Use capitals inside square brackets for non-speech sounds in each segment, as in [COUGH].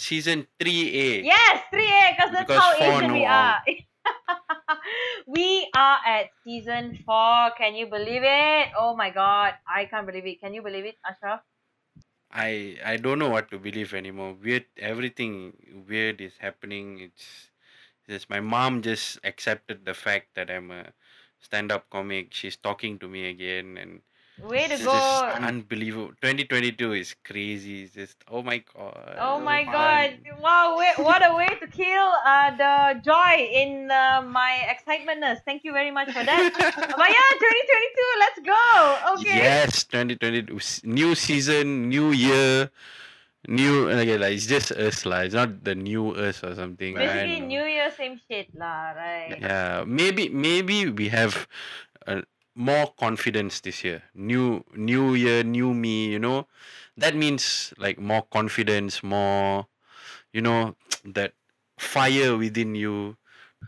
season again, Ashraf? At season 3A. Yes, 3A, because that's Because how Asian no we are. [LAUGHS] we are at season 4. Can you believe it? Oh my god, I can't believe it. Can you believe it, Ashraf? I I don't know what to believe anymore. Weird everything weird is happening. It's just my mom just accepted the fact that I'm a stand up comic. She's talking to me again and Way to it's go. just unbelievable. 2022 is crazy. It's just oh my god. Oh my fun. god. Wow, wait, what a way to kill uh, the joy in uh, my excitementness. Thank you very much for that. [LAUGHS] but yeah, 2022, let's go. Okay. Yes, 2022 s- new season, new year, new okay, like it's just us lah. It's not the new us or something. I Basically. New Year, same shit lah, right? Yeah, maybe maybe we have uh, more confidence this year. New new year, new me. You know, that means like more confidence, more, you know, that fire within you.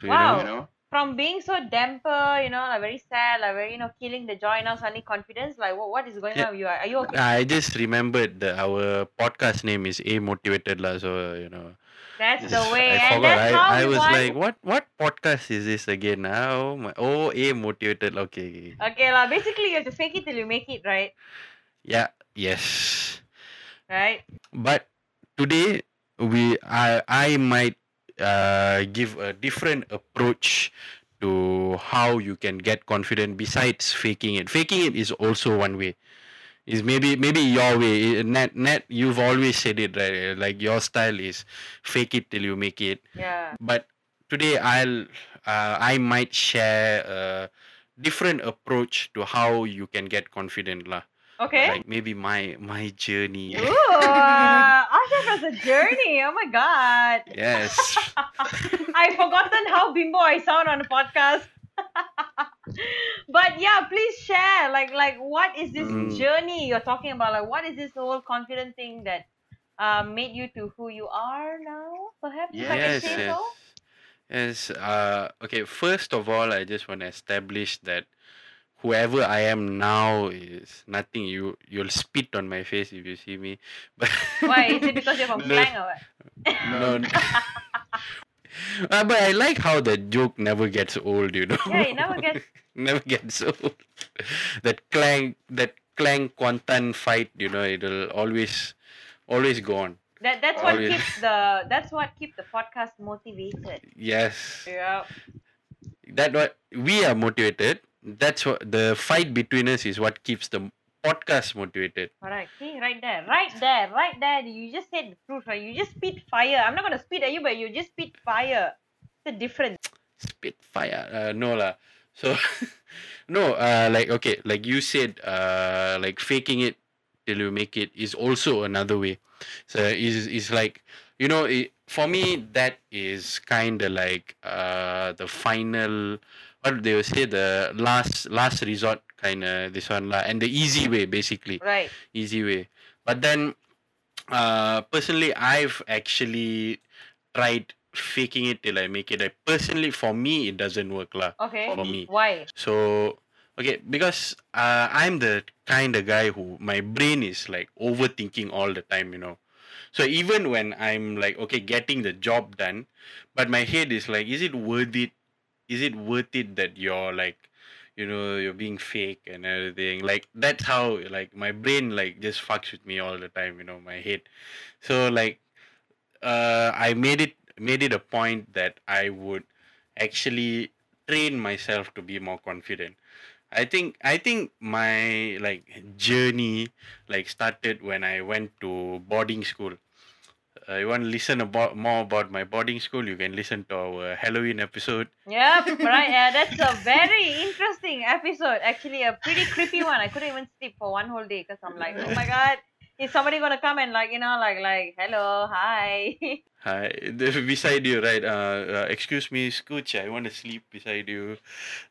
to, Wow. you know. From being so damper, you know, like very sad, like very, you know, killing the joy, now suddenly confidence. Like, what, what is going Yeah. on with you? Are you okay? I just remembered that our podcast name is A Motivated lah. So you know. That's the way. I and forgot. that's I, how I was want. like, what what podcast is this again? Ah, Oh my oh A motivated. Okay. Okay, lah. Basically, you have to fake it till you make it, right? Yeah. Yes. Right? But today we I I might uh give a different approach to how you can get confident besides faking it. Faking it is also one way. Is maybe maybe your way. Net net you've always said it right. Like your style is fake it till you make it. Yeah. but today I'll uh, I might share a different approach to how you can get confident lah. Okay. Like maybe my my journey. Ooh, [LAUGHS] Ashraf has a journey. Oh my god. yes. [LAUGHS] I've forgotten how bimbo I sound on a podcast. [LAUGHS] but yeah, please share. Like, like, what is this Mm. journey you're talking about? Like, what is this whole confident thing that uh, made you to who you are now? Perhaps if Yes, say yes. so. Yes. Uh okay, first of all I just want to establish that whoever I am now is nothing. You you'll spit on my face if you see me. But [LAUGHS] Why? Is it because you're from No. Klang or what? no. [LAUGHS] [LAUGHS] Uh, but I like how the joke never gets old, you know. Yeah, it never [LAUGHS] gets. never gets old. [LAUGHS] that Klang, that Klang Kuantan fight, you know, it'll always, always go on. That that's what Always. keeps the that's what keep the podcast motivated. Yes, Yeah. that what we are motivated. That's what the fight between us is what keeps the podcast motivated. Correct. See, right there, right there, right there. You just said the truth, right? You just spit fire. I'm not gonna spit at you, but you just spit fire. It's a difference. Spitfire. Uh, no lah. So, [LAUGHS] no. Uh, like okay, like you said, uh, like faking it till you make it is also another way. So is is like you know it, for me that is kind of like uh the final what they will say the last last resort kind of this one lah and the easy way basically Right. easy way. But then, uh, personally, I've actually tried faking it till I make it. Like, personally, for me, it doesn't work lah. Okay. For me. Why? So, okay, because uh, I'm the kind of guy who my brain is like overthinking all the time, you know. So even when I'm like okay getting the job done, but my head is like, is it worth it? Is it worth it that you're like, you know, you're being fake and everything? Like that's how like my brain like just fucks with me all the time, you know, my head. So like, uh, I made it made it a point that I would actually train myself to be more confident. I think I think my like journey like started when I went to boarding school. Uh, you want to listen about more about my boarding school? You can listen to our Halloween episode. Yeah, [LAUGHS] Right. Yeah, that's a very interesting episode. Actually, a pretty creepy one. I couldn't even sleep for one whole day because I'm like, oh my god, is somebody gonna come and like you know like like hello hi? [LAUGHS] Hi, beside you, right? Uh, uh, excuse me, Scooch. I want to sleep beside you.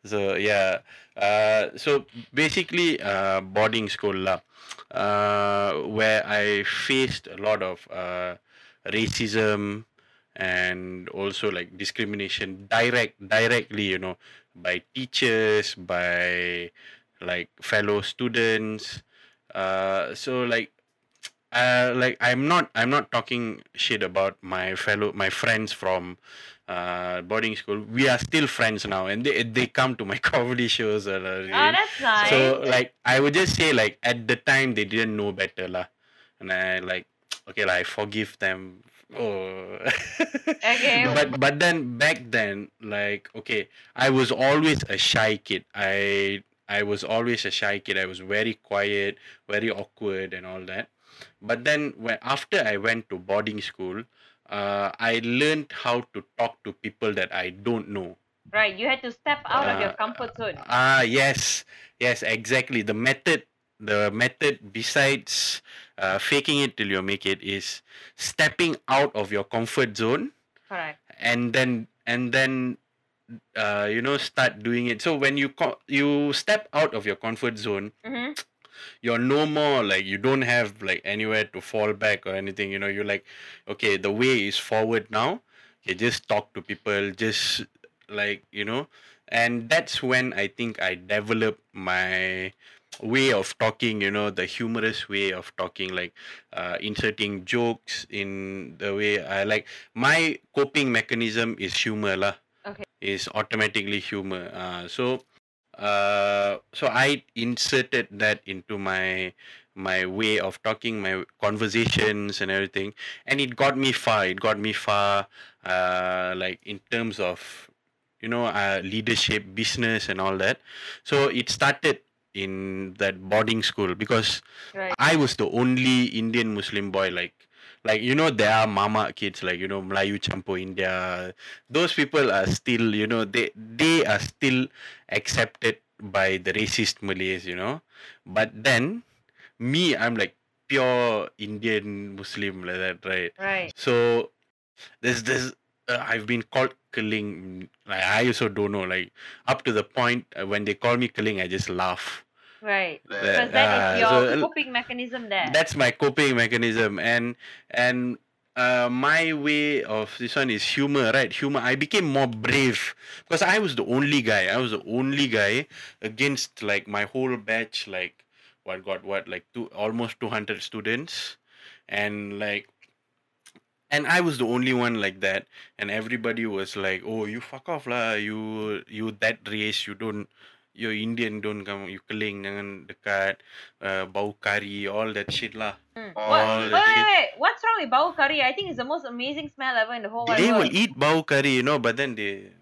So yeah. Uh, so basically, uh, boarding school lah. Uh, where I faced a lot of uh, racism and also like discrimination direct directly you know by teachers by like fellow students uh so like uh, like I'm not I'm not talking shit about my fellow my friends from uh, boarding school. We are still friends now, and they they come to my [LAUGHS] comedy shows. And, Oh, that's nice. so like I would just say like at the time they didn't know better lah, and I like okay like I forgive them. Oh. [LAUGHS] Okay. But but then back then like okay I was always a shy kid. I I was always a shy kid. I was very quiet, very awkward, and all that. But then when after I went to boarding school, uh, I learned how to talk to people that I don't know. right. You had to step out of your Uh, comfort zone. Ah, yes, yes, exactly. The method, the method besides uh, faking it till you make it is stepping out of your comfort zone Correct. and then and then uh, you know start doing it. So when you co- you step out of your comfort zone, Mm-hmm. you're no more like you don't have like anywhere to fall back or anything. You know, you're like, okay, the way is forward now. You just talk to people, just like you know, and that's when I think I developed my way of talking you know the humorous way of talking like uh, inserting jokes in the way i like. My coping mechanism is humor lah. Okay. is automatically humor. Uh, so uh, so i inserted that into my my way of talking my conversations and everything. And it got me far. It got me far uh, like in terms of you know uh, leadership business and all that. So it started in that boarding school because Right. I was the only Indian Muslim boy like like you know there are mamak kids like you know Melayu Campur India those people are still you know they they are still accepted by the racist Malays you know but then me I'm like pure Indian Muslim like that right Right. so there's this uh, I've been called Keling like I also don't know like up to the point uh, when they call me Keling I just laugh Right. Because that uh, is your so- coping mechanism there. that's my coping mechanism. And and uh, my way of this one is humor right? Humor. I became more brave because i was the only guy. I was the only guy against like my whole batch like what got what like two almost 200 students. And like and i was the only one like that. And everybody was like oh you fuck off lah. You you that race. You don't you're indian don't come you keling jangan dekat uh, bau kari all that shit lah Mm. all What, wait, wait, wait. What's wrong with bau curry? I think it's the most amazing smell ever in the whole world. they will eat bau kari you know but then they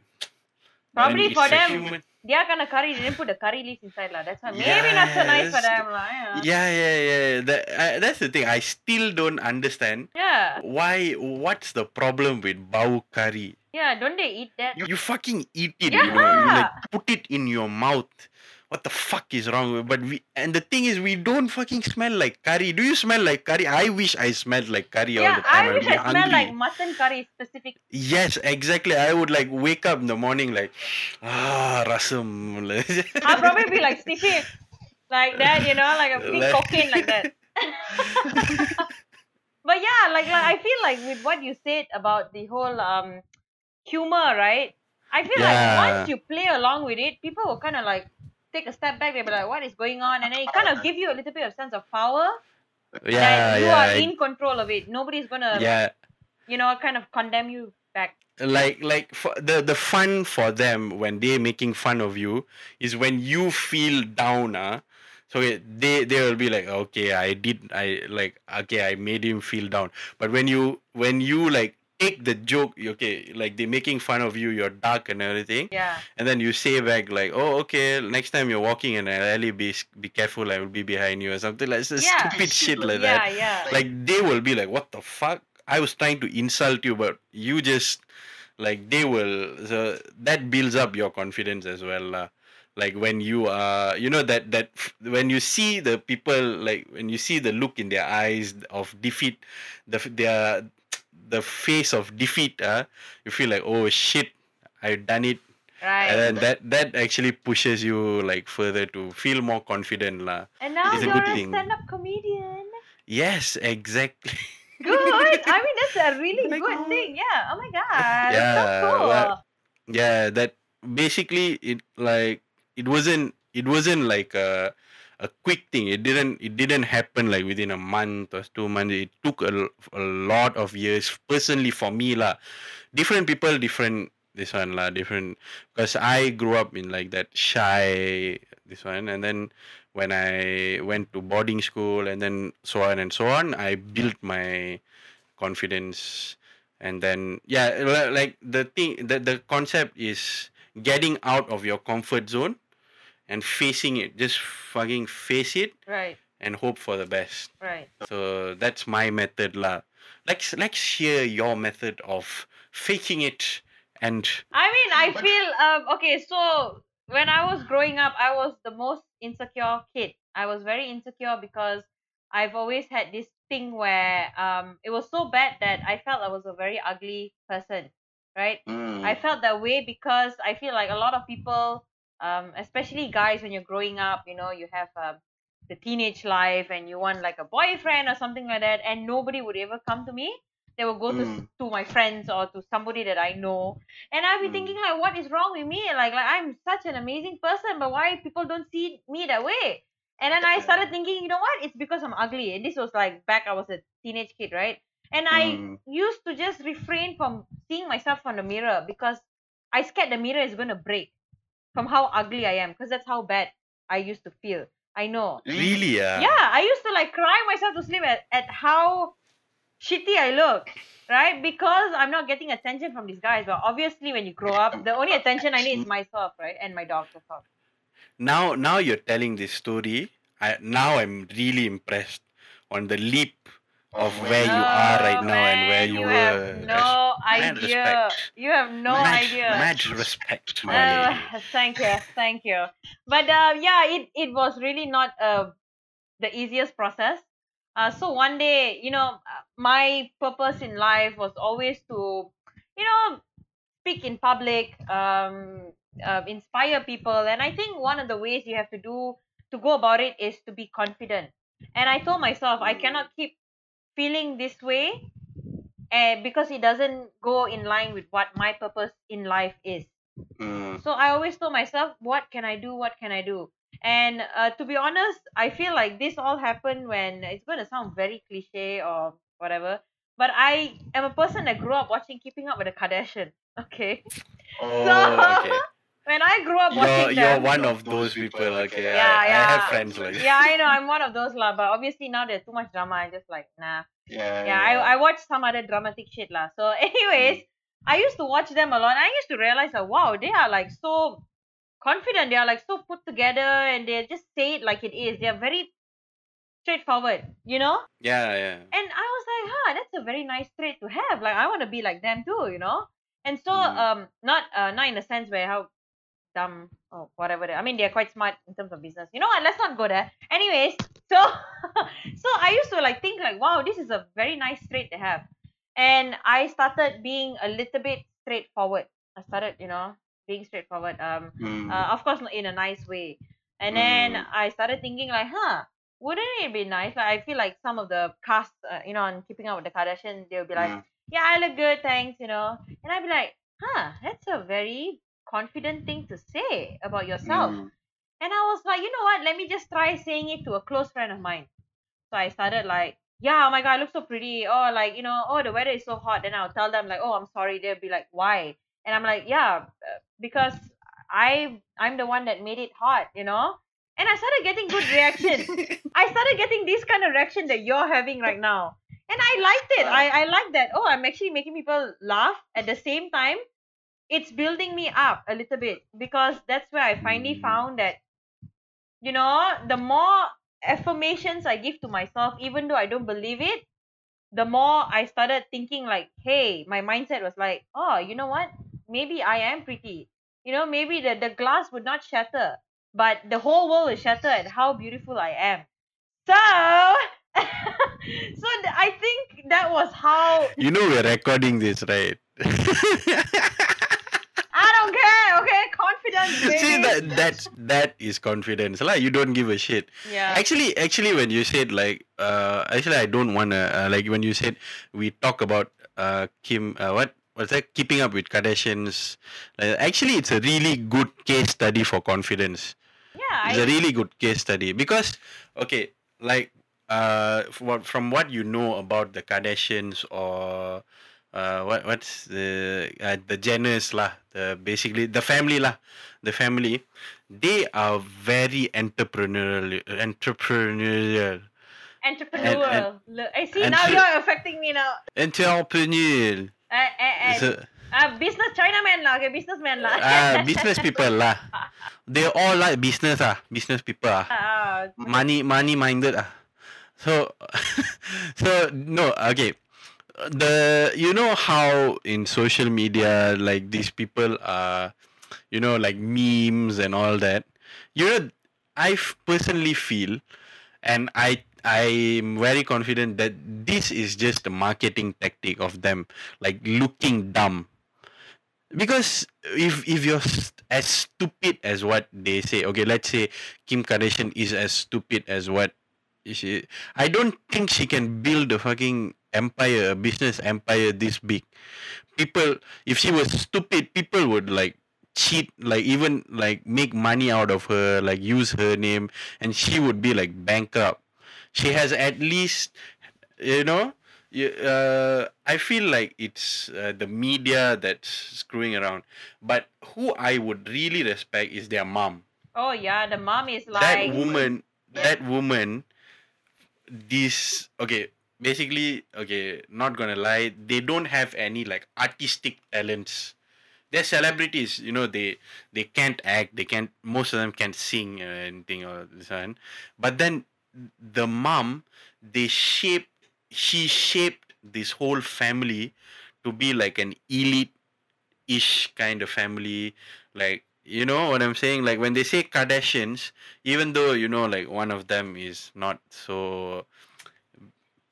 Probably for them, human- are kind of curry, they didn't put the curry leaves inside lah. That's why maybe not so nice for them lah. Yeah. yeah yeah yeah that, uh, that's the thing i still don't understand Yeah. why what's the problem with bau kari Yeah. Don't they eat that? you, you fucking eat it you know you like Yeah. put it in your mouth what the fuck is wrong with but we and the thing is we don't fucking smell like curry do you smell like curry i wish i smelled like curry all the time I wish I smell like mutton curry specific. yes exactly i would like wake up in the morning like ah rasam I'll probably be like sniffing like that, you know, like a big Like- cocaine like that. [LAUGHS] [LAUGHS] but yeah, like, like I feel like with what you said about the whole um humor, right? I feel like once you play along with it, people will kind of like take a step back. They'll be like, "What is going on?" And then it kind of give you a little bit of sense of power yeah that you yeah are in control of it. Nobody's gonna, yeah you know, kind of condemn you back. like like for the the fun for them when they're making fun of you is when you feel down ah so it- they they will be like okay i did i like okay i made him feel down but when you when you like take the joke okay like they're making fun of you you're dark and everything Yeah. and then you say back like oh okay next time you're walking in an alley be be careful i will be behind you or something like some Yeah. stupid [LAUGHS] shit like yeah, that yeah. yeah like they will be like what the fuck i was trying to insult you but you just like they will so that builds up your confidence as well lah. like when you are you know that that when you see the people like when you see the look in their eyes of defeat the their the face of defeat uh, you feel like oh shit i've done it right. and then that that actually pushes you like further to feel more confident lah. And now It's a you're good a thing. stand-up comedian. yes exactly Good. I mean, that's a [LAUGHS] really Like, good oh. thing. Yeah. Oh my god. Yeah, So cool. well, yeah that basically it like it wasn't it wasn't like a a quick thing. It didn't it didn't happen like within a month or two months. It took a, a lot of years. Personally, for me lah, different people, different this one lah, different. Because I grew up in like that shy this one, and then when I went to boarding school and then so on and so on, I built my confidence and then yeah like the thing the, the concept is getting out of your comfort zone and facing it just fucking face it Right. and hope for the best Right. so that's my method lah let's let's hear your method of faking it and I mean, I But- feel um okay. So when I was growing up, I was the most insecure kid. I was very insecure because I've always had this thing where um it was so bad that I felt I was a very ugly person, right? Mm. I felt that way because I feel like a lot of people, um, especially guys, when you're growing up, you know, you have um, the teenage life and you want like a boyfriend or something like that, and nobody would ever come to me. They will go to Mm. to my friends or to somebody that I know, and I'll be Mm. thinking like, what is wrong with me? Like, like I'm such an amazing person, but why people don't see me that way? And then I started thinking, you know what? It's because I'm ugly. And this was like back I was a teenage kid, right? And I Mm. used to just refrain from seeing myself on the mirror because I scared the mirror is going to break from how ugly I am because that's how bad I used to feel. I know. really uh, Yeah, I used to like cry myself to sleep at, at how shitty I look, right? Because I'm not getting attention from these guys. But obviously, when you grow up, the only attention I need is myself, right? And my dog, all. now now you're telling this story I, now i'm really impressed on the leap of where you are right now and where you, you were have no Mad idea. respect. You have no mad, idea. mad respect my Uh, lady. [LAUGHS] thank you, thank you. But uh, yeah, it it was really not uh, the easiest process. Uh, so one day, you know, uh, my purpose in life was always to, you know, speak in public, um, uh, inspire people, and I think one of the ways you have to do to go about it is to be confident. And I told myself I cannot keep feeling this way, uh, because it doesn't go in line with what my purpose in life is. Mm. So I always told myself, what can I do? What can I do? And uh, to be honest, I feel like this all happened when it's going to sound very cliche or whatever. But I am a person that grew up watching Keeping Up with the Kardashians. [LAUGHS] Okay. oh okay [LAUGHS] When I grew up you're, watching you're them. one of those people okay Yeah, I, I have friends like yeah, I know. I'm one of those lah. But obviously now there's too much drama. I'm just like nah. Yeah. yeah, I, I watched some other dramatic shit lah. So, [LAUGHS] anyways, I used to watch them a lot. And I used to realize that wow, they are like so confident. They are like so put together, and they just say it like it is. They are very straightforward, you know. yeah yeah And I was like, huh, that's a very nice trait to have. Like I want to be like them too, you know. And so, Mm. um, not uh, not in the sense where how dumb or whatever. I mean, they're quite smart in terms of business. You know what? Let's not go there. Anyways, [LAUGHS] so so I used to like think like, wow, this is a very nice trait to have. And I started being a little bit straightforward. I started, you know, being straightforward. Um, Mm. uh, of course, not in a nice way. And then Mm. I started thinking like, huh, wouldn't it be nice? Like I feel like some of the cast, uh, you know, on Keeping Up with the Kardashians, they'll be like, Mm. yeah, I look good, thanks, you know. And I'd be like, huh, that's a very confident thing to say about yourself. Mm. And I was like, you know what? Let me just try saying it to a close friend of mine. So I started like, yeah, oh my god, I look so pretty. Oh, like you know, oh the weather is so hot. Then I'll tell them like, oh, I'm sorry. They'll be like, why? And I'm like, yeah, uh, because I I'm the one that made it hot, you know. And I started getting good reaction. [LAUGHS] I started getting this kind of reaction that you're having right now. And I liked it. I, I like that. Oh, I'm actually making people laugh at the same time. It's building me up a little bit because that's where I finally Mm. found that, you know, the more affirmations I give to myself, even though I don't believe it, the more I started thinking like, hey, my mindset was like, oh, you know what? Maybe I am pretty. You know, maybe the, the glass would not shatter, but the whole world will shatter at how beautiful I am. So, [LAUGHS] so I think that was how you know we're recording this right [LAUGHS] I don't care. Okay, confidence. [LAUGHS] Baby. see that that's that is confidence like you don't give a shit yeah. actually actually when you said like uh actually i don't want to uh, like when you said we talk about uh kim uh, what what's that keeping up with kardashians like, actually it's a really good case study for confidence Yeah, it's a I, really good case study because okay like uh from what you know about the kardashians or uh what what's the uh, the jenners lah the basically the family lah. The family. They are very entrepreneurial entrepreneurial. Entrepreneurial. Look, I see and now you're affecting me now. entrepreneurial. Uh, uh, uh, so, uh, business Chinaman lah, okay, businessman lah. uh, [LAUGHS] business people lah. They all like business ah business people ah. Ah, money money minded ah. So [LAUGHS] so no okay the you know how in social media like these people are you know like memes and all that? You know i personally feel and i i'm very confident that this is just a marketing tactic of them like looking dumb. Because if if you're as stupid as what they say okay let's say kim kardashian is as stupid as what she i don't think she can build a fucking empire a business empire this big. People if she was stupid people would like cheat like even like make money out of her like use her name and she would be like bankrupt. She has at least you know you, uh, i feel like it's uh, the media that's screwing around. But who i would really respect is their mom. Oh yeah, the mom is like that woman Yeah. that woman this okay basically okay not gonna lie they don't have any like artistic talents. They're celebrities you know they they can't act they can't most of them can't sing or anything or one but then the mom they shaped she shaped this whole family to be like an elite ish kind of family like you know what i'm saying? Like when they say kardashians even though you know like one of them is not so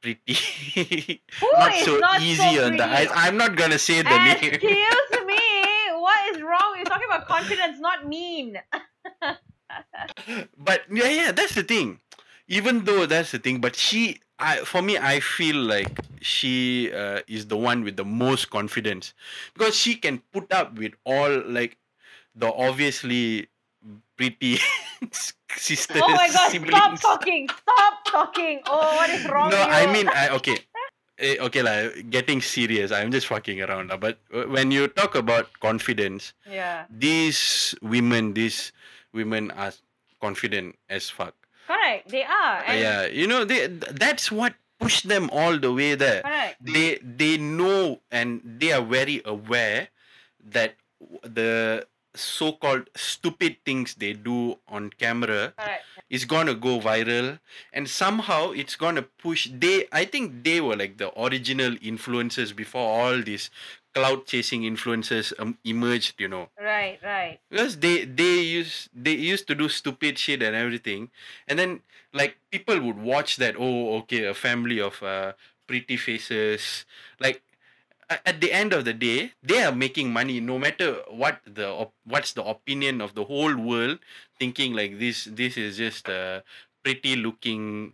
pretty. [LAUGHS] Not so not so easy on the eyes. I'm not gonna say the name. Excuse me, [LAUGHS] what is wrong? You're talking about confidence, not mean. [LAUGHS] but yeah yeah that's the thing. Even though that's the thing but she I, for me i feel like she uh, is the one with the most confidence. Because she can put up with all like the obviously pretty [LAUGHS] sisters Oh my god, stop talking! Stop talking! Oh, what is wrong no i mean I, [LAUGHS] okay Eh, okay lah getting serious i'm just fucking around but uh, when you talk about confidence yeah, these women these women are confident as fuck correct. They are. And yeah you know they that's what pushed them all the way there Correct. they they know and they are very aware that the so-called stupid things they do on camera Correct. is gonna go viral and somehow it's gonna push they i think they were like the original influencers before all these cloud chasing influencers um, emerged you know Right. Right. because they they used they used to do stupid shit and everything and then like people would watch that oh okay a family of uh, pretty faces like at the end of the day they are making money no matter what the op- what's the opinion of the whole world thinking like this this is just a pretty looking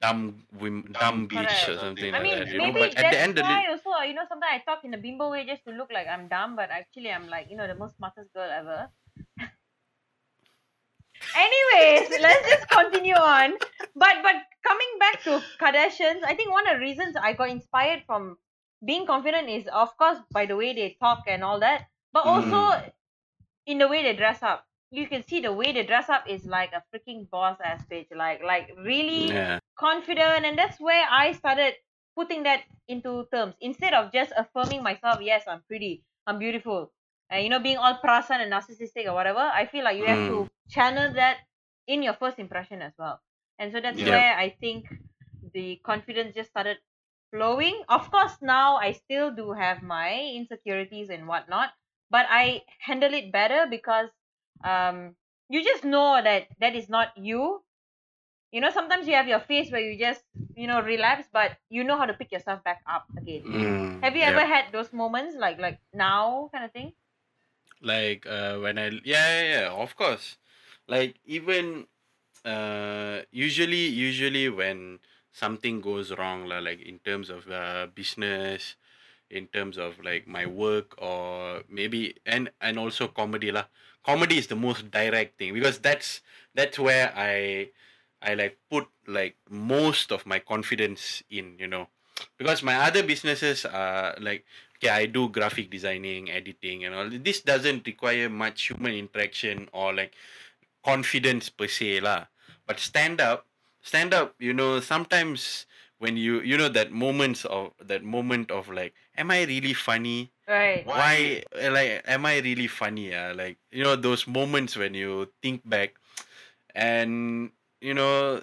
dumb wim- dumb bitch or something I like mean, that you know maybe but at that's the end of the why day also, you know, sometimes I talk in a bimbo way just to look like I'm dumb, but actually I'm like, you know, the most smartest girl ever. [LAUGHS] Anyways, let's just continue on. But but coming back to Kardashians, I think one of the reasons I got inspired from being confident is of course by the way they talk and all that, but also hmm. in the way they dress up. You can see the way they dress up is like a freaking boss ass bitch. Like like really yeah confident and that's where i started putting that into terms instead of just affirming myself yes i'm pretty i'm beautiful and you know being all prasan and narcissistic or whatever i feel like you have to hmm. channel that in your first impression as well and so that's Yeah. where i think the confidence just started flowing. Of course now i still do have my insecurities and whatnot but i handle it better because um you just know that that is not you. You know sometimes you have your face where you just you know relapse but you know how to pick yourself back up again. Mm, have you yeah. ever had those moments like like now kind of thing? Like uh when i yeah yeah, yeah of course. Like even uh usually usually when something goes wrong lah, like in terms of uh business in terms of like my work or maybe and and also comedy lah comedy is the most direct thing because that's that's where I I like put like most of my confidence in, you know. Because my other businesses are like okay, I do graphic designing, editing and all. This doesn't require much human interaction or like confidence per se lah. But stand up, stand up, you know, sometimes when you you know that moments of that moment of like, am I really funny? Right. why uh, like am i really funny uh? like you know those moments when you think back and you know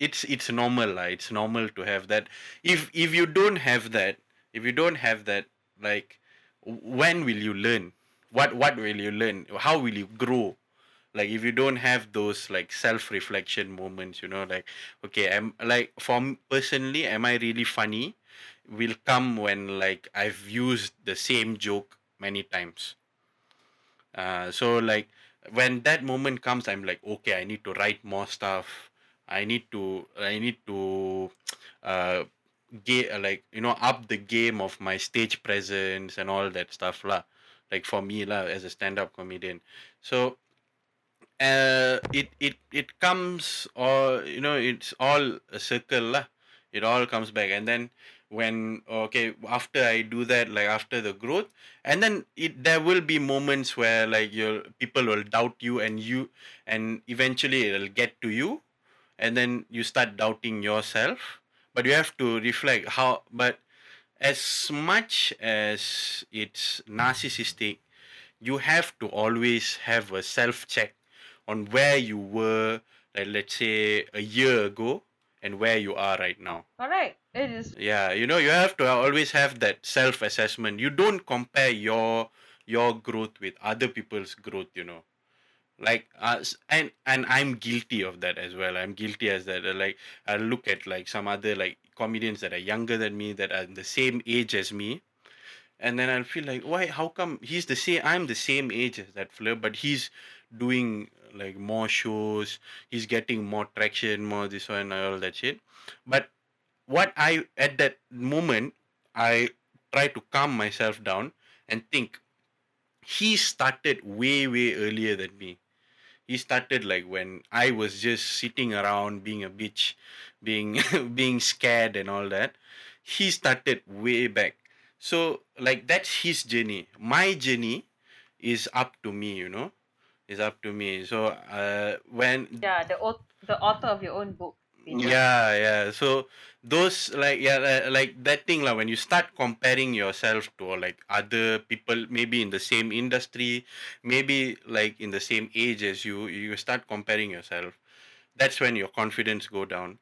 it's it's normal lah. it's normal to have that if if you don't have that if you don't have that like when will you learn what what will you learn how will you grow like if you don't have those like self reflection moments you know like okay am like for m- personally am i really funny? Will come when like i've used the same joke many times. Uh so like when that moment comes i'm like okay i need to write more stuff. I need to i need to [TSK] uh get like you know up the game of my stage presence and all that stuff lah. Like for me lah as a stand-up comedian. So uh it it it comes or you know it's all a circle lah. It all comes back. And then when okay after i do that like after the growth and then it there will be moments where like your people will doubt you and you and eventually it'll get to you. And then you start doubting yourself. But you have to reflect how but as much as it's narcissistic you have to always have a self check on where you were like let's say a year ago and where you are right now. Correct. It is. yeah you know you have to always have that self assessment you don't compare your your growth with other people's growth you know. Like us and and i'm guilty of that as well. I'm guilty as that. Uh, like i look at like some other like comedians that are younger than me that are the same age as me. And then i'll feel like why how come he's the same i'm the same age as that fella but he's doing like more shows he's getting more traction more this one and all that shit. But what i at that moment i try to calm myself down and think he started way way earlier than me. He started like when i was just sitting around being a bitch being [LAUGHS] being scared and all that he started way back. So like that's his journey. My journey is up to me you know is up to me. So uh when Yeah, the the author of your own book. Yeah yeah. So those like yeah like that thing like when you start comparing yourself to like other people maybe in the same industry maybe like in the same age as you you start comparing yourself that's when your confidence go down.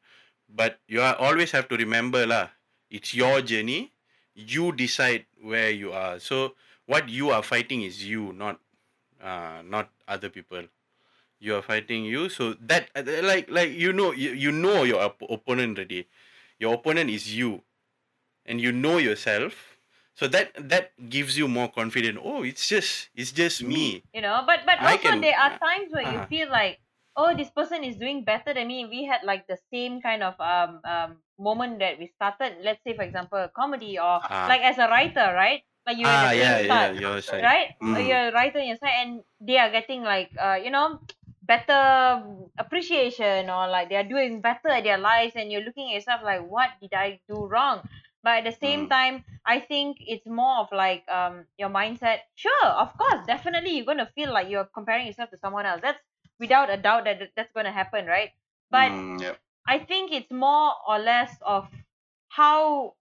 But you are always have to remember lah it's your journey you decide where you are. So what you are fighting is you not uh not other people you are fighting you so that uh, like like you know you, you know your op- opponent already your opponent is you and you know yourself so that that gives you more confidence oh it's just it's just me You know, but but I also can- there are times where you uh-huh. feel like, oh, this person is doing better than me. We had like the same kind of um um moment that we started. Let's say, for example, comedy or Ah. like as a writer, right? Like ah had the yeah yeah start, your side right? Mm. You're right on your side, and they are getting like uh you know better appreciation or like they are doing better at their lives, and you're looking at yourself like, what did I do wrong? But at the same Mm. time, I think it's more of like um your mindset. Sure, of course, definitely you're gonna feel like you're comparing yourself to someone else. That's without a doubt that that- that's gonna happen, right? But Mm, yep. I think it's more or less of how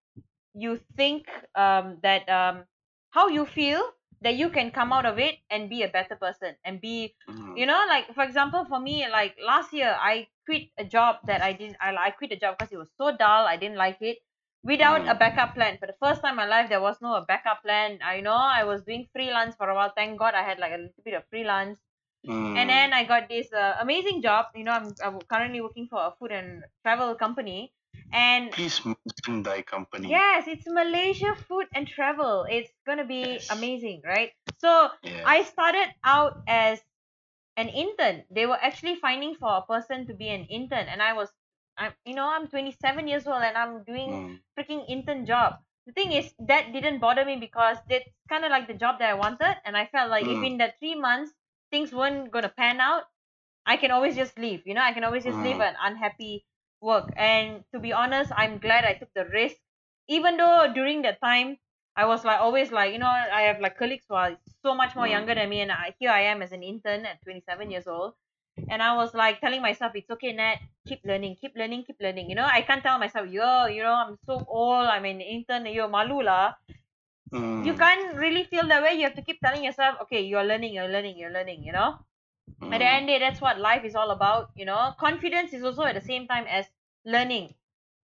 you think um that um how you feel that you can come out of it and be a better person and be Mm, you know like for example for me like last year i quit a job that i didn't i, I quit a job because it was so dull i didn't like it without a Mm. backup plan. For the first time in my life there was no a backup plan. I know i was doing freelance for a while. Thank god i had like a little bit of freelance. Mm, and then i got this uh, amazing job. You know i'm, I'm currently working for a food and travel company and please mention thy company. yes it's malaysia food and travel it's gonna be Yes. amazing right so Yeah. I started out as an intern. They were actually finding for a person to be an intern, and I was, I'm, you know, I'm 27 years old and I'm doing Mm, freaking intern job. The thing is, that didn't bother me because that's kind of like the job that I wanted, and I felt like if Mm. in that three months things weren't gonna pan out, I can always just leave. You know, I can always just leave an unhappy work. And to be honest, I'm glad I took the risk. Even though during that time I was like always like, you know, I have like colleagues who are so much more Mm. younger than me and I, here I am as an intern at 27 years old. And I was like telling myself, it's okay, Nat, keep learning, keep learning, keep learning. You know, I can't tell myself, yo, you know, I'm so old, I'm an intern, yo, malu lah. Mm. You can't really feel that way. You have to keep telling yourself, okay, you're learning, you're learning, you're learning, you know? At the mm. end of the day, that's what life is all about, you know. Confidence is also at the same time as learning.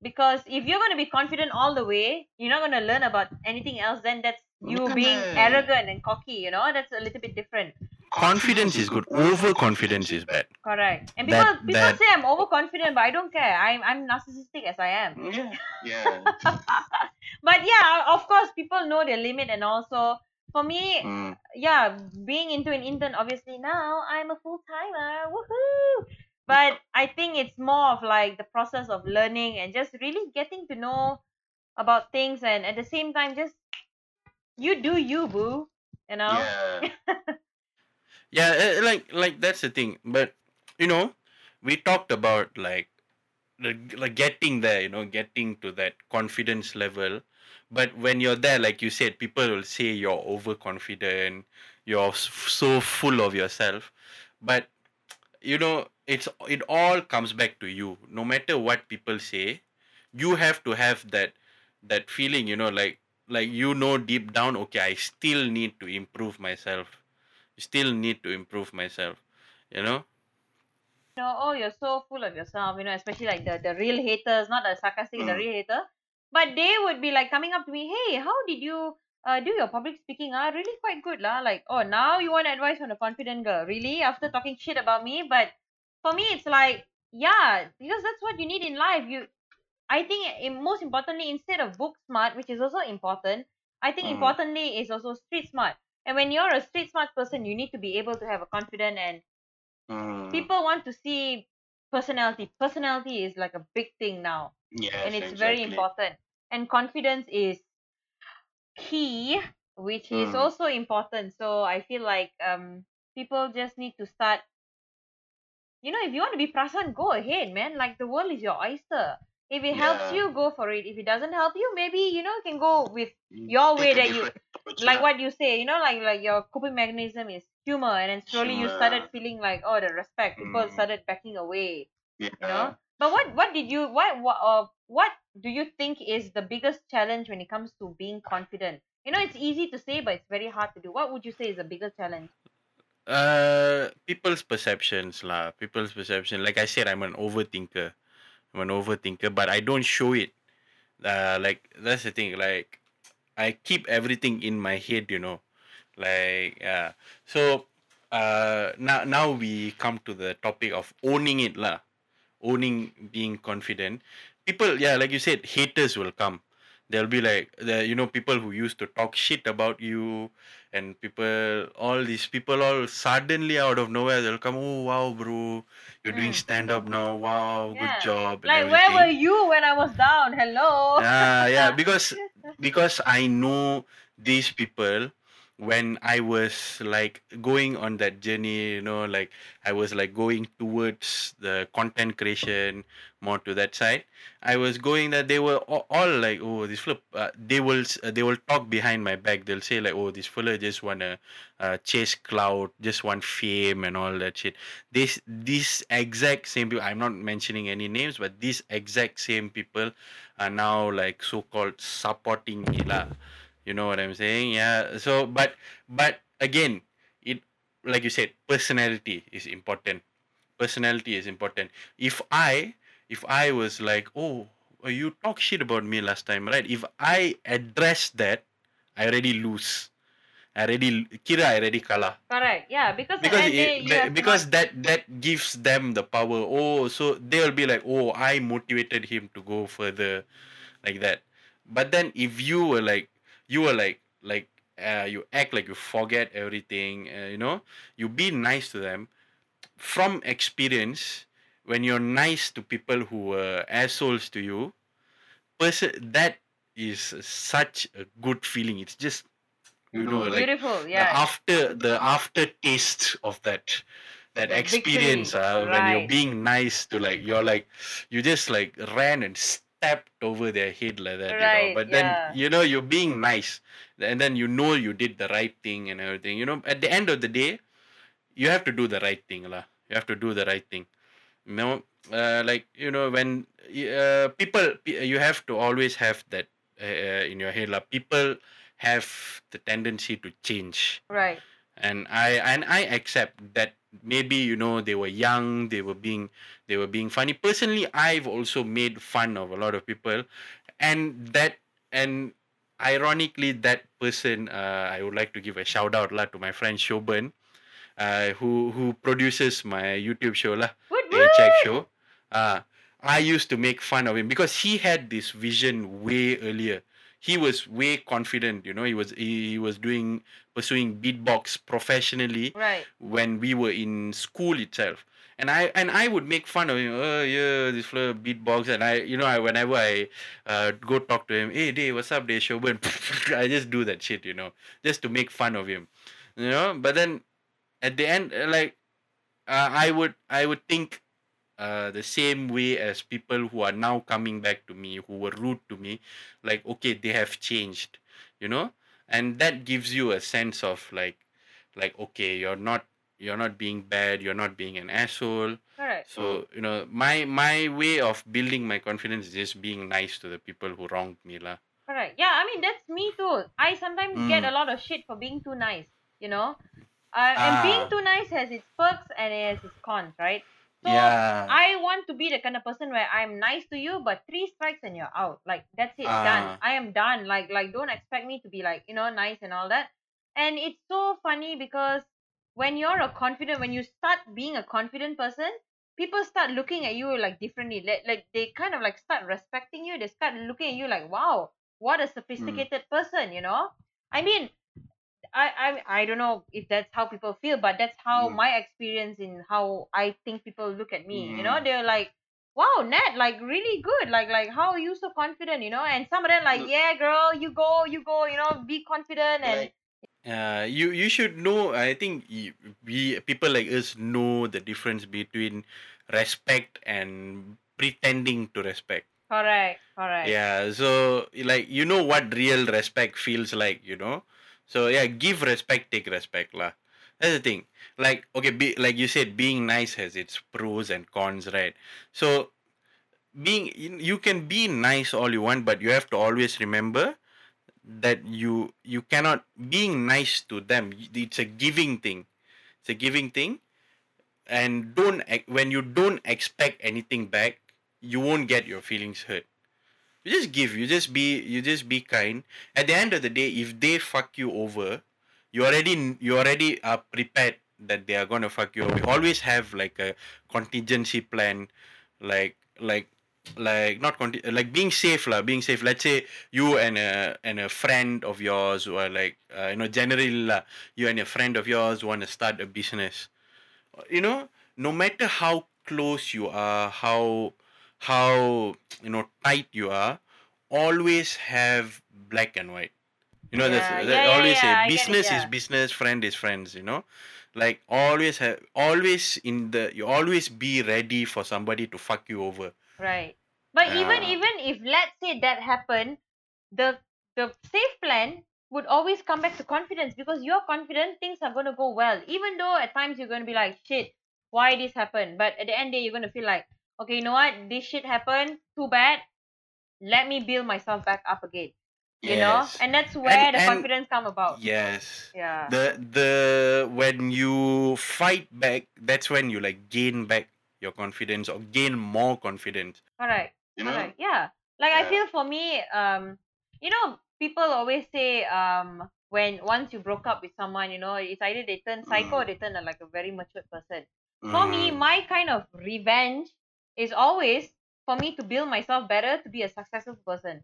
Because if you're going to be confident all the way, you're not going to learn about anything else, then that's you being arrogant and cocky, you know. That's a little bit different. Confidence is good. Overconfidence is bad. Correct. And people That- people that- say I'm overconfident, but I don't care. I'm I'm narcissistic as I am. Yeah. Yeah. [LAUGHS] [LAUGHS] But yeah, of course, people know their limit, and also for me, Mm. yeah, being into an intern, obviously now I'm a full timer. Woohoo! But I think it's more of like the process of learning and just really getting to know about things, and at the same time, just you do you, boo. You know. Yeah. [LAUGHS] Yeah, eh, like like that's the thing. But you know, we talked about like the like getting there. You know, getting to that confidence level. But when you're there, like you said, people will say you're overconfident. You're so full of yourself. But you know, it's it all comes back to you. No matter what people say, you have to have that that feeling. You know, like like you know deep down, okay, I still need to improve myself still need to improve myself you know you know, oh, you're so full of yourself, you know, especially like the, the real haters, not the sarcastic, the Mm. real hater. But they would be like coming up to me, hey, how did you uh, do your public speaking? Ah, really quite good, lah. Like, oh, now you want advice from a confident girl, really? After talking shit about me, but for me, it's like, yeah, because that's what you need in life. You, I think, in, most importantly, instead of book smart, which is also important, I think Mm. importantly is also street smart. And when you're a street smart person, you need to be able to have a confident and Mm. people want to see personality. Personality is like a big thing now, Yes, and it's very important. And confidence is key, which is Mm. also important. So I feel like um people just need to start. You know, if you want to be prasan, go ahead, man. Like the world is your oyster. If it helps you, go for it. If it doesn't help you, maybe you know you can go with your take way that you- approach, like what you say, you know, like like your coping mechanism is humor, and then slowly you started feeling like oh the respect. People Mm. started backing away Yeah. you know? But what what did you what what uh, what do you think is the biggest challenge when it comes to being confident? You know it's easy to say but it's very hard to do. What would you say is the biggest challenge? Uh people's perceptions lah. People's perception. Like i said i'm an overthinker. I'm an overthinker but i don't show it. Uh like that's the thing. Like i keep everything in my head you know like yeah. So uh now now we come to the topic of owning it lah. Owning being confident. People yeah like you said haters will come. There'll be like the you know people who used to talk shit about you and people all these people all suddenly out of nowhere they'll come oh wow bro. You're doing Mm. stand up now. Wow good Yeah. job and like where were you when i was down? Hello. Yeah yeah [LAUGHS] because because i know these people when i was like going on that journey you know like i was like going towards the content creation more to that side i was going that they were all, all like oh this flip uh, they will uh, they will talk behind my back they'll say like oh this fella just wanna uh, chase cloud just want fame and all that shit this this exact same people i'm not mentioning any names but these exact same people are now like so called supporting me lah. You know what I'm saying? Yeah. So but but again, it like you said, personality is important. Personality is important. If I if I was like, oh, uh, you talk shit about me last time, right? If I address that, I already lose. I already kira I already kalah correct yeah because, because at the end it, that- because that that gives them the power oh so they'll be like oh i motivated him to go further like that but then if you were like you were like like uh, you act like you forget everything uh, you know? You be nice to them. From experience when you're nice to people who were assholes to you person that is such a good feeling. It's just you know like beautiful the after the aftertaste of that that experience uh, when you're being nice to like you're like you just like ran and stepped over their head like that you know Right, but then you know you're being nice and then you know you did the right thing and everything you know at the end of the day you have to do the right thing lah. you have to do the right thing you know uh, like you know when uh, people you have to always have that uh, in your head lah. people have the tendency to change Right. and i and i accept that maybe you know they were young they were being they were being funny. Personally i've also made fun of a lot of people and that and ironically that person uh, i would like to give a shout out lah to my friend shoban uh, who who produces my youtube show lah paycheck woot! show. Uh, i used to make fun of him because he had this vision way earlier he was way confident you know he was he, was doing pursuing beatbox professionally Right. when we were in school itself. And i and i would make fun of him oh yeah this fella beatbox. And i you know I, whenever i uh, go talk to him hey day what's up day shoban [LAUGHS] i just do that shit you know just to make fun of him you know. But then at the end like uh, i would i would think uh, the same way as people who are now coming back to me who were rude to me like okay they have changed you know and that gives you a sense of like like okay you're not you're not being bad you're not being an asshole Correct. so you know my my way of building my confidence is just being nice to the people who wronged me lah Correct. Yeah, I mean that's me too. I sometimes get Mm. a lot of shit for being too nice. You know, uh, and being Ah. too nice has its perks and it has its cons, right? So yeah I want to be the kind of person where I'm nice to you, but three strikes and you're out. Like that's it, done. Ah. I am done. Like like don't expect me to be like you know nice and all that. And it's so funny because when you're a confident, when you start being a confident person, people start looking at you like differently. Like, like they kind of like start respecting you. They start looking at you like, wow, what a sophisticated person. You know, I mean. I, I I don't know if that's how people feel, but that's how Mm. my experience in how I think people look at me. You know, Mm. they're like, "Wow, Nat, like really good. Like like how are you so confident?" You know, and some of them like, "Yeah, girl, you go, you go. You know, be confident." And Like, uh, you you should know i think we people like us know the difference between respect and pretending to respect correct, correct. yeah so like you know what real respect feels like you know so yeah give respect take respect lah. That's the thing. Like okay be, like you said being nice has its pros and cons right? So being you can be nice all you want but you have to always remember that you you cannot being nice to them it's a giving thing. It's a giving thing. And don't when you don't expect anything back you won't get your feelings hurt you just give you just be you just be kind. At the end of the day if they fuck you over you already you already are prepared that they are to fuck you over. Always have like a contingency plan like like like not conti- like being safe lah being safe. Let's say you and a and a friend of yours who are like uh, you know generally lah you and a friend of yours want to start a business. You know no matter how close you are how how you know tight you are always have black and white you know Yeah, that's they yeah, always yeah, say it, business is business friend is friends you know like always have always in the you always be ready for somebody to fuck you over Right. But even even if let's say that happened, the the safe plan would always come back to confidence because you're confident things are gonna go well. Even though at times you're gonna be like, shit, why this happened? But at the end of the day you're gonna feel like, okay, you know what, this shit happened, too bad. Let me build myself back up again. You know? And that's where the and- confidence come about. yes Yeah. the the when you fight back that's when you like gain back your confidence or gain more confidence All right. you know, Correct. Yeah. Like I feel for me, um, you know, people always say, um, when once you broke up with someone, you know, it's either they turn psycho or they turn a, like a very matured person. For me, mm, my kind of revenge is always for me to build myself better to be a successful person.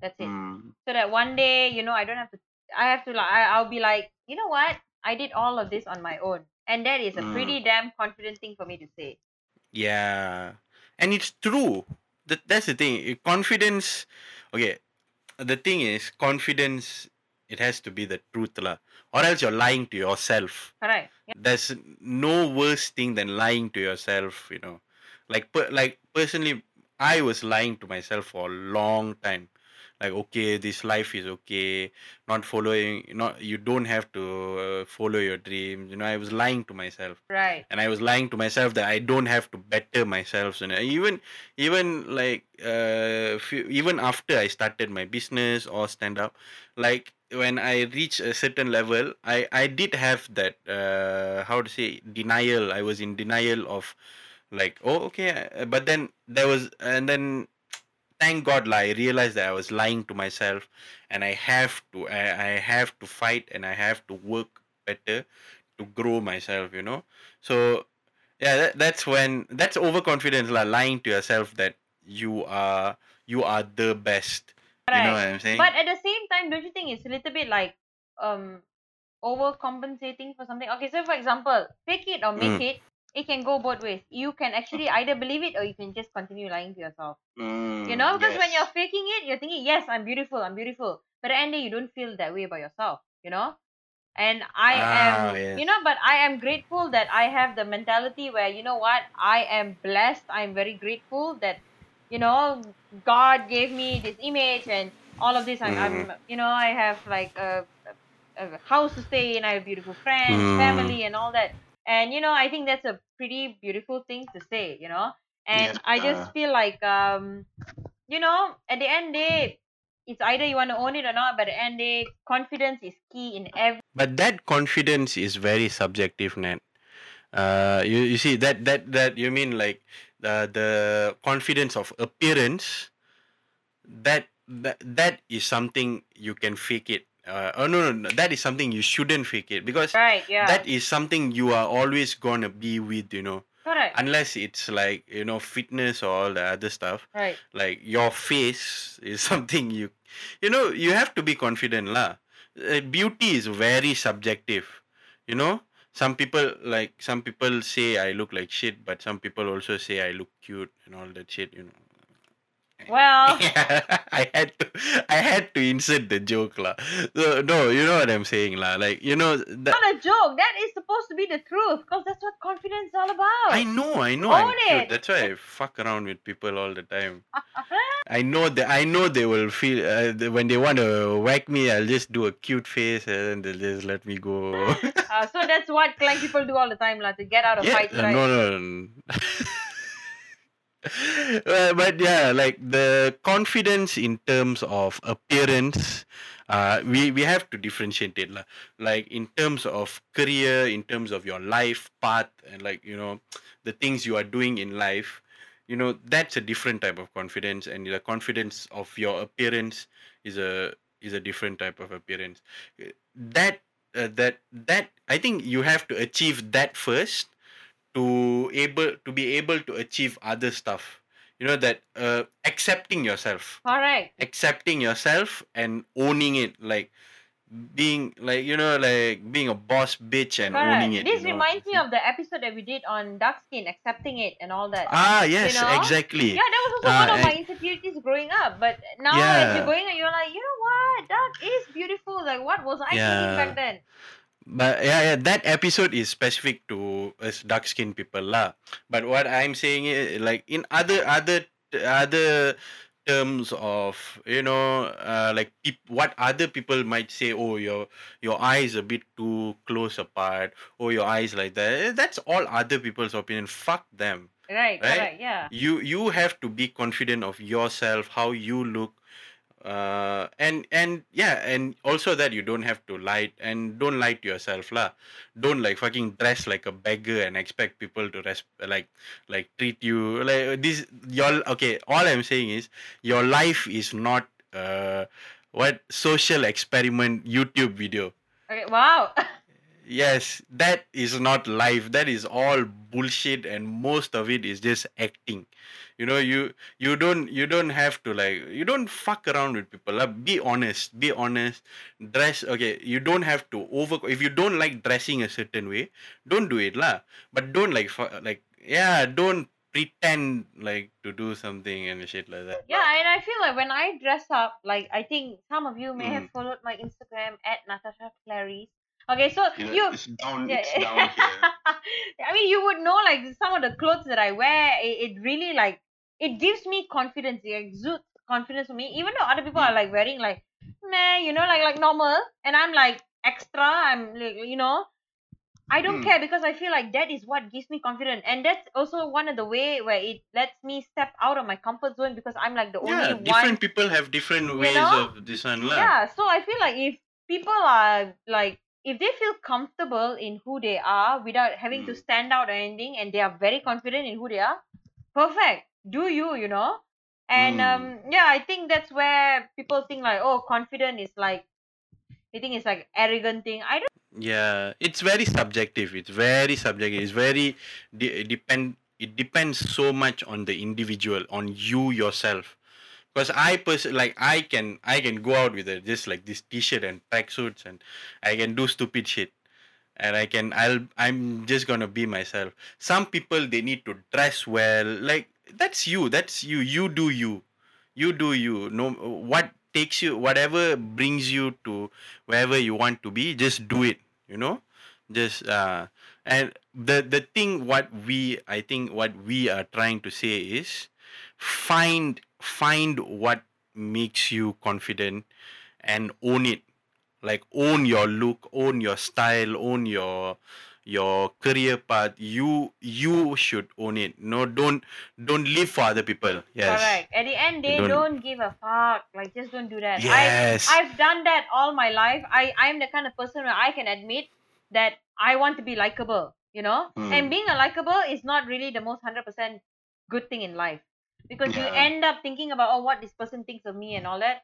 That's it. mm, So that one day, you know, I don't have to. I have to like. I, I'll be like, you know what? I did all of this on my own, and that is a Mm. pretty damn confident thing for me to say. yeah and it's true that that's the thing confidence okay the thing is confidence it has to be the truth lah or else you're lying to yourself Correct. Yeah. there's no worse thing than lying to yourself you know like per, like personally i was lying to myself for a long time. Like okay this life is okay. Not following not you don't have to uh, follow your dreams. You know i was lying to myself. Right. and i was lying to myself that i don't have to better myself. And even even like uh few, even after i started my business or stand up like when i reached a certain level i i did have that uh how to say denial. I was in denial of like oh okay. Uh, but then there was and then thank god i realized that i was lying to myself and i have to I, I have to fight and i have to work better to grow myself you know? So yeah that, that's when that's overconfidence like lying to yourself that you are you are the best. You know what i'm saying? But at the same time, don't you think it's a little bit like um overcompensating for something? Okay, so for example, fake it or make Mm. it, it can go both ways. You can actually either believe it or you can just continue lying to yourself. Mm, You know, because when you're faking it, you're thinking, yes, I'm beautiful, I'm beautiful. But at the end of the day, you don't feel that way about yourself, you know? And I Ah, am, yes. you know, but I am grateful that I have the mentality where, you know what, I am blessed. I'm very grateful that, you know, God gave me this image and all of this. I'm, I'm you know, I have like a, a, a house to stay in, I have beautiful friends, Mm. family, and all that. And, you know, I think that's a pretty beautiful thing to say, you know? And Yes, I uh. just feel like, um, you know, at the end day, it's either you want to own it or not, but at the end day, confidence is key in every but that confidence is very subjective Nat. uh you, you see that that that you mean like the the confidence of appearance that that that is something you can fake it uh, oh no, no no that is something you shouldn't fake it because right, yeah. that is something you are always gonna be with you know correct. unless it's like you know fitness or all the other stuff right. like your face is [LAUGHS] something you you know you have to be confident lah uh, beauty is very subjective you know some people like some people say i look like shit but some people also say i look cute and all that shit you know Well, [LAUGHS] i had to i had to insert the joke lah so, no you know what i'm saying lah like you know that not a joke. That is supposed to be the truth because that's what confidence is all about. I know, I know. Own it. That's why I fuck around with people all the time. [LAUGHS] I know that I know they will feel uh, when they want to whack me. I'll just do a cute face and then they'll just let me go. [LAUGHS] Uh, so that's what Klang people do all the time, lah, to get out of yeah, fights, uh, right? no, no. no. But yeah, like the confidence in terms of appearance, uh, we we have to differentiate it, lah. Like in terms of career, in terms of your life path, and like you know, the things you are doing in life, you know, that's a different type of confidence, and the confidence of your appearance is a is a different type of appearance. That uh, that that I think you have to achieve that first to able to be able to achieve other stuff you know that uh, accepting yourself Correct. accepting yourself and owning it like being like you know like being a boss bitch and owning it This you know? reminds me of the episode that we did on dark skin, accepting it and all that. ah yes know? exactly yeah, that was also uh, one of my insecurities growing up. But now, as you're going, you're like, you know what? Dark is beautiful. Like, what was I thinking back then? But yeah, yeah, that episode is specific to us dark skinned people lah. But what I'm saying is like in other other other terms of you know uh, like peop- what other people might say oh your your eyes a bit too close apart oh your eyes like that Eh, that's all other people's opinion fuck them Right, Right? correct, yeah. you you have to be confident of yourself how you look uh and and yeah and also that you don't have to lie and don't lie to yourself lah. Don't like fucking dress like a beggar and expect people to res- like like treat you. Like this your okay all i'm saying is your life is not uh what social experiment youtube video. Okay, wow. [LAUGHS] yes that is not life. That is all bullshit and most of it is just acting you know you you don't you don't have to like you don't fuck around with people lah. be honest be honest dress okay you don't have to over if you don't like dressing a certain way don't do it lah but don't like fu- like yeah don't pretend like to do something and shit like that. Yeah, and I feel like when I dress up, like I think some of you may have Mm. followed my Instagram at Natasha Clarice. Okay, so You know, you it's down, Yeah. it's down here. [LAUGHS] I mean, you would know like some of the clothes that I wear. It, it really like it gives me confidence. It exudes confidence for me. Even though other people are like wearing like meh, you know, like like normal, and I'm like extra. I'm like you know, I don't Hmm. care because I feel like that is what gives me confidence, and that's also one of the way where it lets me step out of my comfort zone because I'm like the only Yeah, one different people have different ways know? of this one lah. yeah so i feel like if people are like if they feel comfortable in who they are without having to Mm. stand out or anything and they are very confident in who they are perfect do you you know and Mm. um yeah i think that's where people think like oh confident is like they think it's like arrogant thing i don't Yeah, it's very subjective. It's very subjective. It's very de- depend. It depends so much on the individual, on you yourself. Because I person like I can I can go out with a, just like this t-shirt and tracksuits and I can do stupid shit, and I can I'll I'm just gonna be myself. Some people they need to dress well. Like that's you. That's you. You do you. You do you. No what takes you whatever brings you to wherever you want to be just do it you know just uh and the the thing what we i think what we are trying to say is find find what makes you confident and own it like own your look own your style own your your career path you you should own it. No don't don't live for other people. Yes. Correct. At the end they don't- don't, give a fuck. Like just don't do that. I, yes. I've done that all my life. I I'm the kind of person where I can admit that I want to be likable, you know. Mm. And being a likable is not really the most hundred percent good thing in life. Because you end up thinking about oh what this person thinks of me and all that.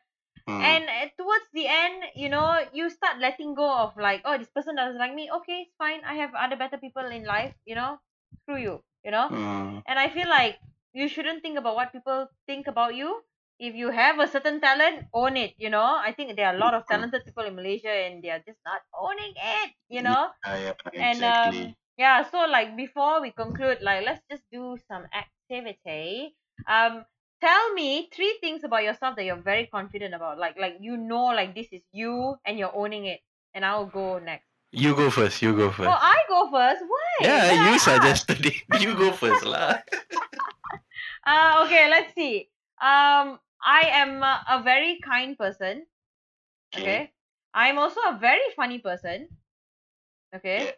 Mm. And uh, towards the end, you know, you start letting go of like oh this person doesn't like me. Okay, it's fine. I have other better people in life. You know, screw you. You know. Mm. And I feel like you shouldn't think about what people think about you. If you have a certain talent, own it. You know, I think there are a lot of talented people in Malaysia and they are just not owning it. You know, Yeah, yeah, and exactly. um, yeah. So like before we conclude, like let's just do some activity. Um, tell me three things about yourself that you're very confident about. Like like you know, like this is you and you're owning it. And I'll go next. you go first you go first Oh, I go first. Why? yeah you suggested it [LAUGHS] you go first lah [LAUGHS] Uh, okay, let's see. Um, I am a, a very kind person. Okay. I'm also a very funny person. Okay.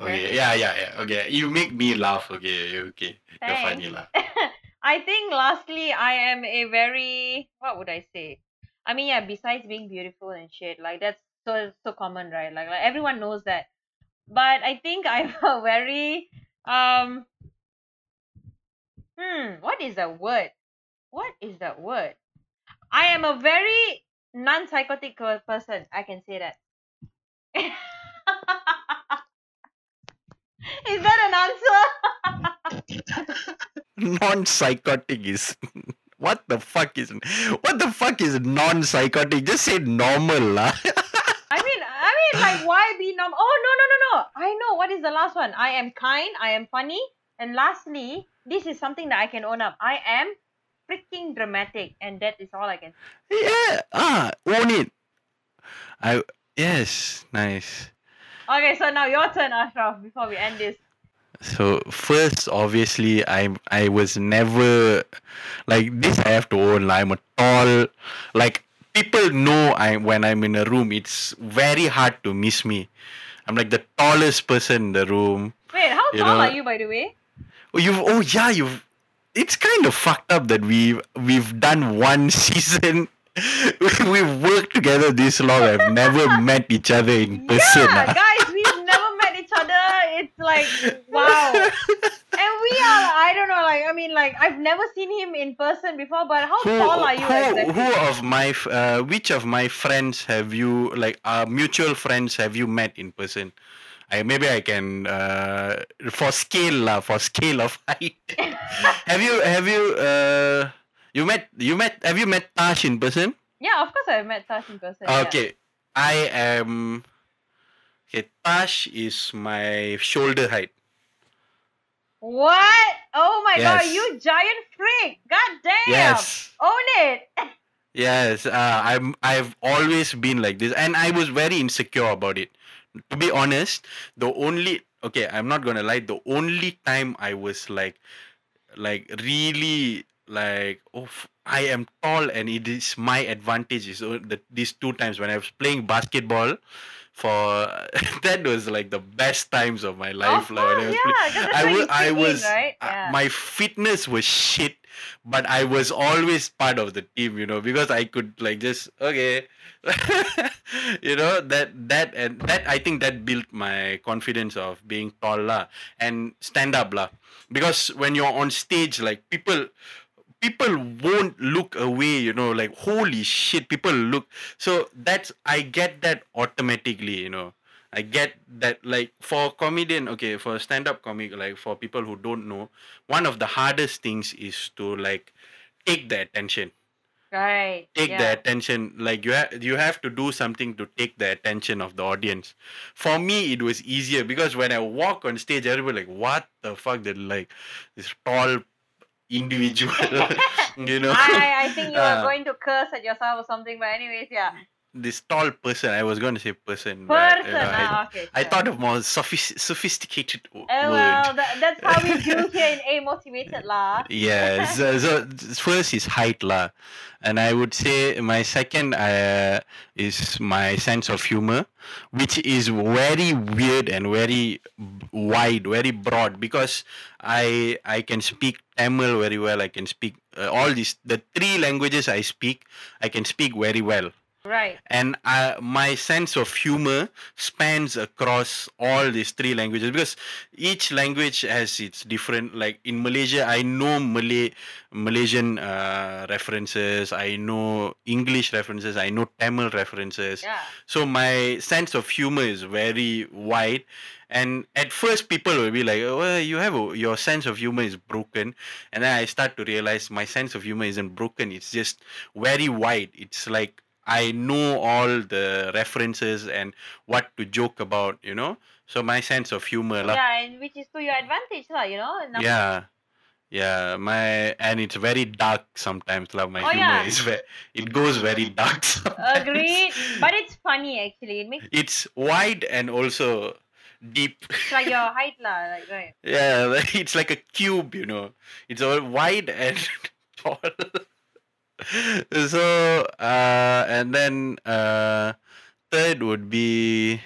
Okay, yeah, yeah, yeah. Okay, you make me laugh. Okay, okay. You're funny lah. [LAUGHS] I think lastly, I am a very what would I say? I mean, yeah. Besides being beautiful and shit, like that's so so common, right? Like like everyone knows that. But I think I'm [LAUGHS] a very um. Hmm. What is that word? What is that word? I am a very non-psychotic person. I can say that. [LAUGHS] is that an answer? [LAUGHS] Non-psychotic is what the fuck is what the fuck is non-psychotic? Just say normal lah. I mean, I mean, like, why be normal? Oh no, no, no, no! I know what is the last one. I am kind. I am funny. And lastly, this is something that I can own up. I am freaking dramatic, and that is all I can. yeah, ah, own it. I yes, nice. Okay, so now your turn, Ashraf. Before we end this. So first, obviously, I I was never like this. I have to own. lah, I'm a tall, like people know. I when I'm in a room, it's very hard to miss me. I'm like the tallest person in the room. Wait, how You tall know- are you, by the way? Oh, you've oh yeah, you've. It's kind of fucked up that we've we've done one [LAUGHS] season. [LAUGHS] we've worked together this long. I've never [LAUGHS] met each other in person. Yeah, ah. guys, we've never met each other. It's like wow. And we are, I don't know, like I mean, like I've never seen him in person before. But how who, tall are you who, exactly? who of my uh, which of my friends have you like uh, mutual friends have you met in person I, maybe I can uh, for scale lah, for scale of [LAUGHS] height. have you have you uh, you met you met have you met Tash in person? Yeah, of course I've met Tash in person. yeah. Okay, I am. Okay, Tash is my shoulder height. What? Oh my god, you giant freak! God damn! Yes. Own it! Yes, uh, I'm. I've always been like this, and I was very insecure about it. To be honest, the only okay, I'm not gonna lie. The only time I was like, like really like, oh, I am tall, and it is my advantage. Is o- the, these two times when I was playing basketball. For [LAUGHS] that was like the best times of my life. of like, when course, I was yeah. I where wa- you I was- right? uh, Yeah. my fitness was shit but i was always part of the team you know because i could like just okay [LAUGHS] you know that that and that i think that built my confidence of being tall and stand up lah because when you're on stage like people people won't look away you know like holy shit people look so that's i get that automatically you know I get that like for comedian okay for stand up comic like for people who don't know one of the hardest things is to like take the attention right. take yeah. the attention like you have you have to do something to take the attention of the audience for me it was easier because when i walk on stage everybody like what the fuck that like this tall individual. [LAUGHS] [LAUGHS] You know? I, I think you are Uh, going to curse at yourself or something, but anyways, yeah. This tall person i was going to say person but, Person, I, ah, okay. I sure. thought of more sophis- sophisticated Oh, word well, that, that's how we do [LAUGHS] here in A Motivated lah. Yes. so, so first is height lah, and I would say my second uh, is my sense of humor, which is very weird and very wide, very broad because I I can speak Tamil very well. I can speak uh, all these the three languages I speak. I can speak very well Right. and uh, my sense of humor spans across all these three languages because each language has its different like in malaysia i know malay malaysian uh, references i know english references i know tamil references. Yeah. so my sense of humor is very wide. And at first people will be like oh well, you have a, your sense of humor is broken. And then i start to realize my sense of humor isn't broken. It's just very wide. It's like i know all the references and what to joke about you know so my sense of humor lah. Yeah, and which is to your advantage lah, you know. Nam- yeah yeah my and it's very dark sometimes lah. my Oh, humor yeah. is ve- it goes very dark [LAUGHS] sometimes. Agreed. But it's funny actually. It makes it's wide and also deep it's like your height lah, like right. [LAUGHS] Yeah, [LAUGHS] it's like a cube, you know. It's all wide and tall. [LAUGHS] so, uh, and then uh, third would be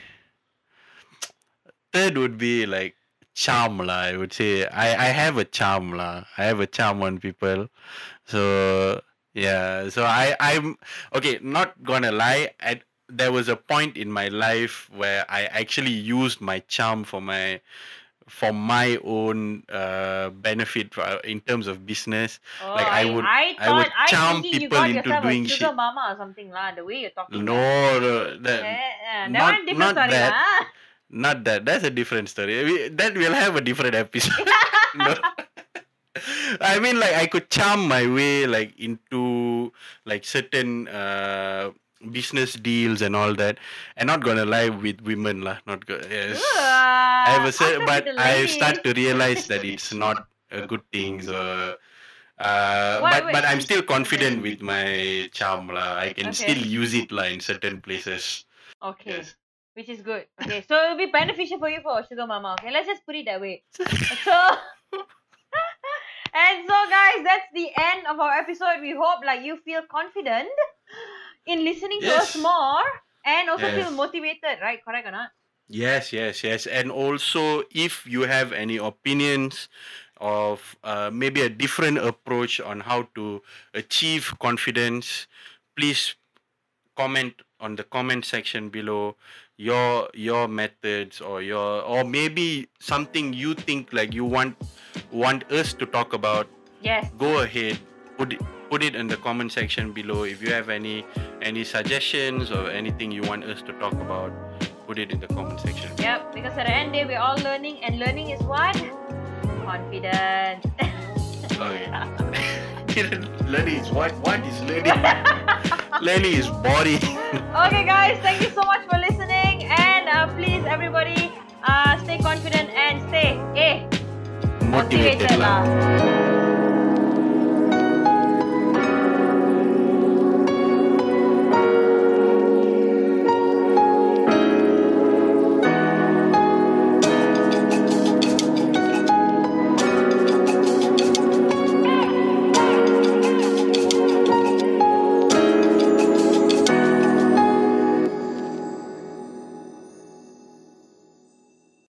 third would be like charm lah. I would say I I have a charm lah. I have a charm on people. So yeah, so I I'm okay. Not gonna lie. At there was a point in my life where I actually used my charm for my for my own uh, benefit for, in terms of business. Oh, Like, I would- I I would thought I charm you people into doing a sugar shit. mama or something lah. The way you're talking. No, no that, Yeah, yeah, that not- not story that. not that. That's a different story. We, that we'll have a different episode. [LAUGHS] no. I mean, like I could charm my way like into like certain uh, business deals and all that, and not gonna lie with women lah. Not good. Yes. I have a After cer- but I start to realize that it's [LAUGHS] not a good thing. So, uh, but wait. but I'm still confident with my charm lah. I can Okay. still use it lah in certain places. Okay. Yes. Which is good. Okay, so it'll be beneficial for you for sugar mama. Okay, let's just put it that way. [LAUGHS] So, [LAUGHS] and so guys, that's the end of our episode. We hope like you feel confident in listening to us more and also feel motivated, right? Correct or not? Yes, yes, yes. And also, if you have any opinions of uh, maybe a different approach on how to achieve confidence, please comment on the comment section below your your methods or your or maybe something you think like you want want us to talk about Yes. go ahead put it put it in the comment section below if you have any any suggestions or anything you want us to talk about put it in the comment section Yep. Because at the end day, we're all learning, and learning is what? Confidence. [LAUGHS] okay [LAUGHS] learning is what what is learning [LAUGHS] learning is body okay, guys, thank you so much for listening, and uh, please, everybody, uh, stay confident and stay, eh, motivated motivated lah.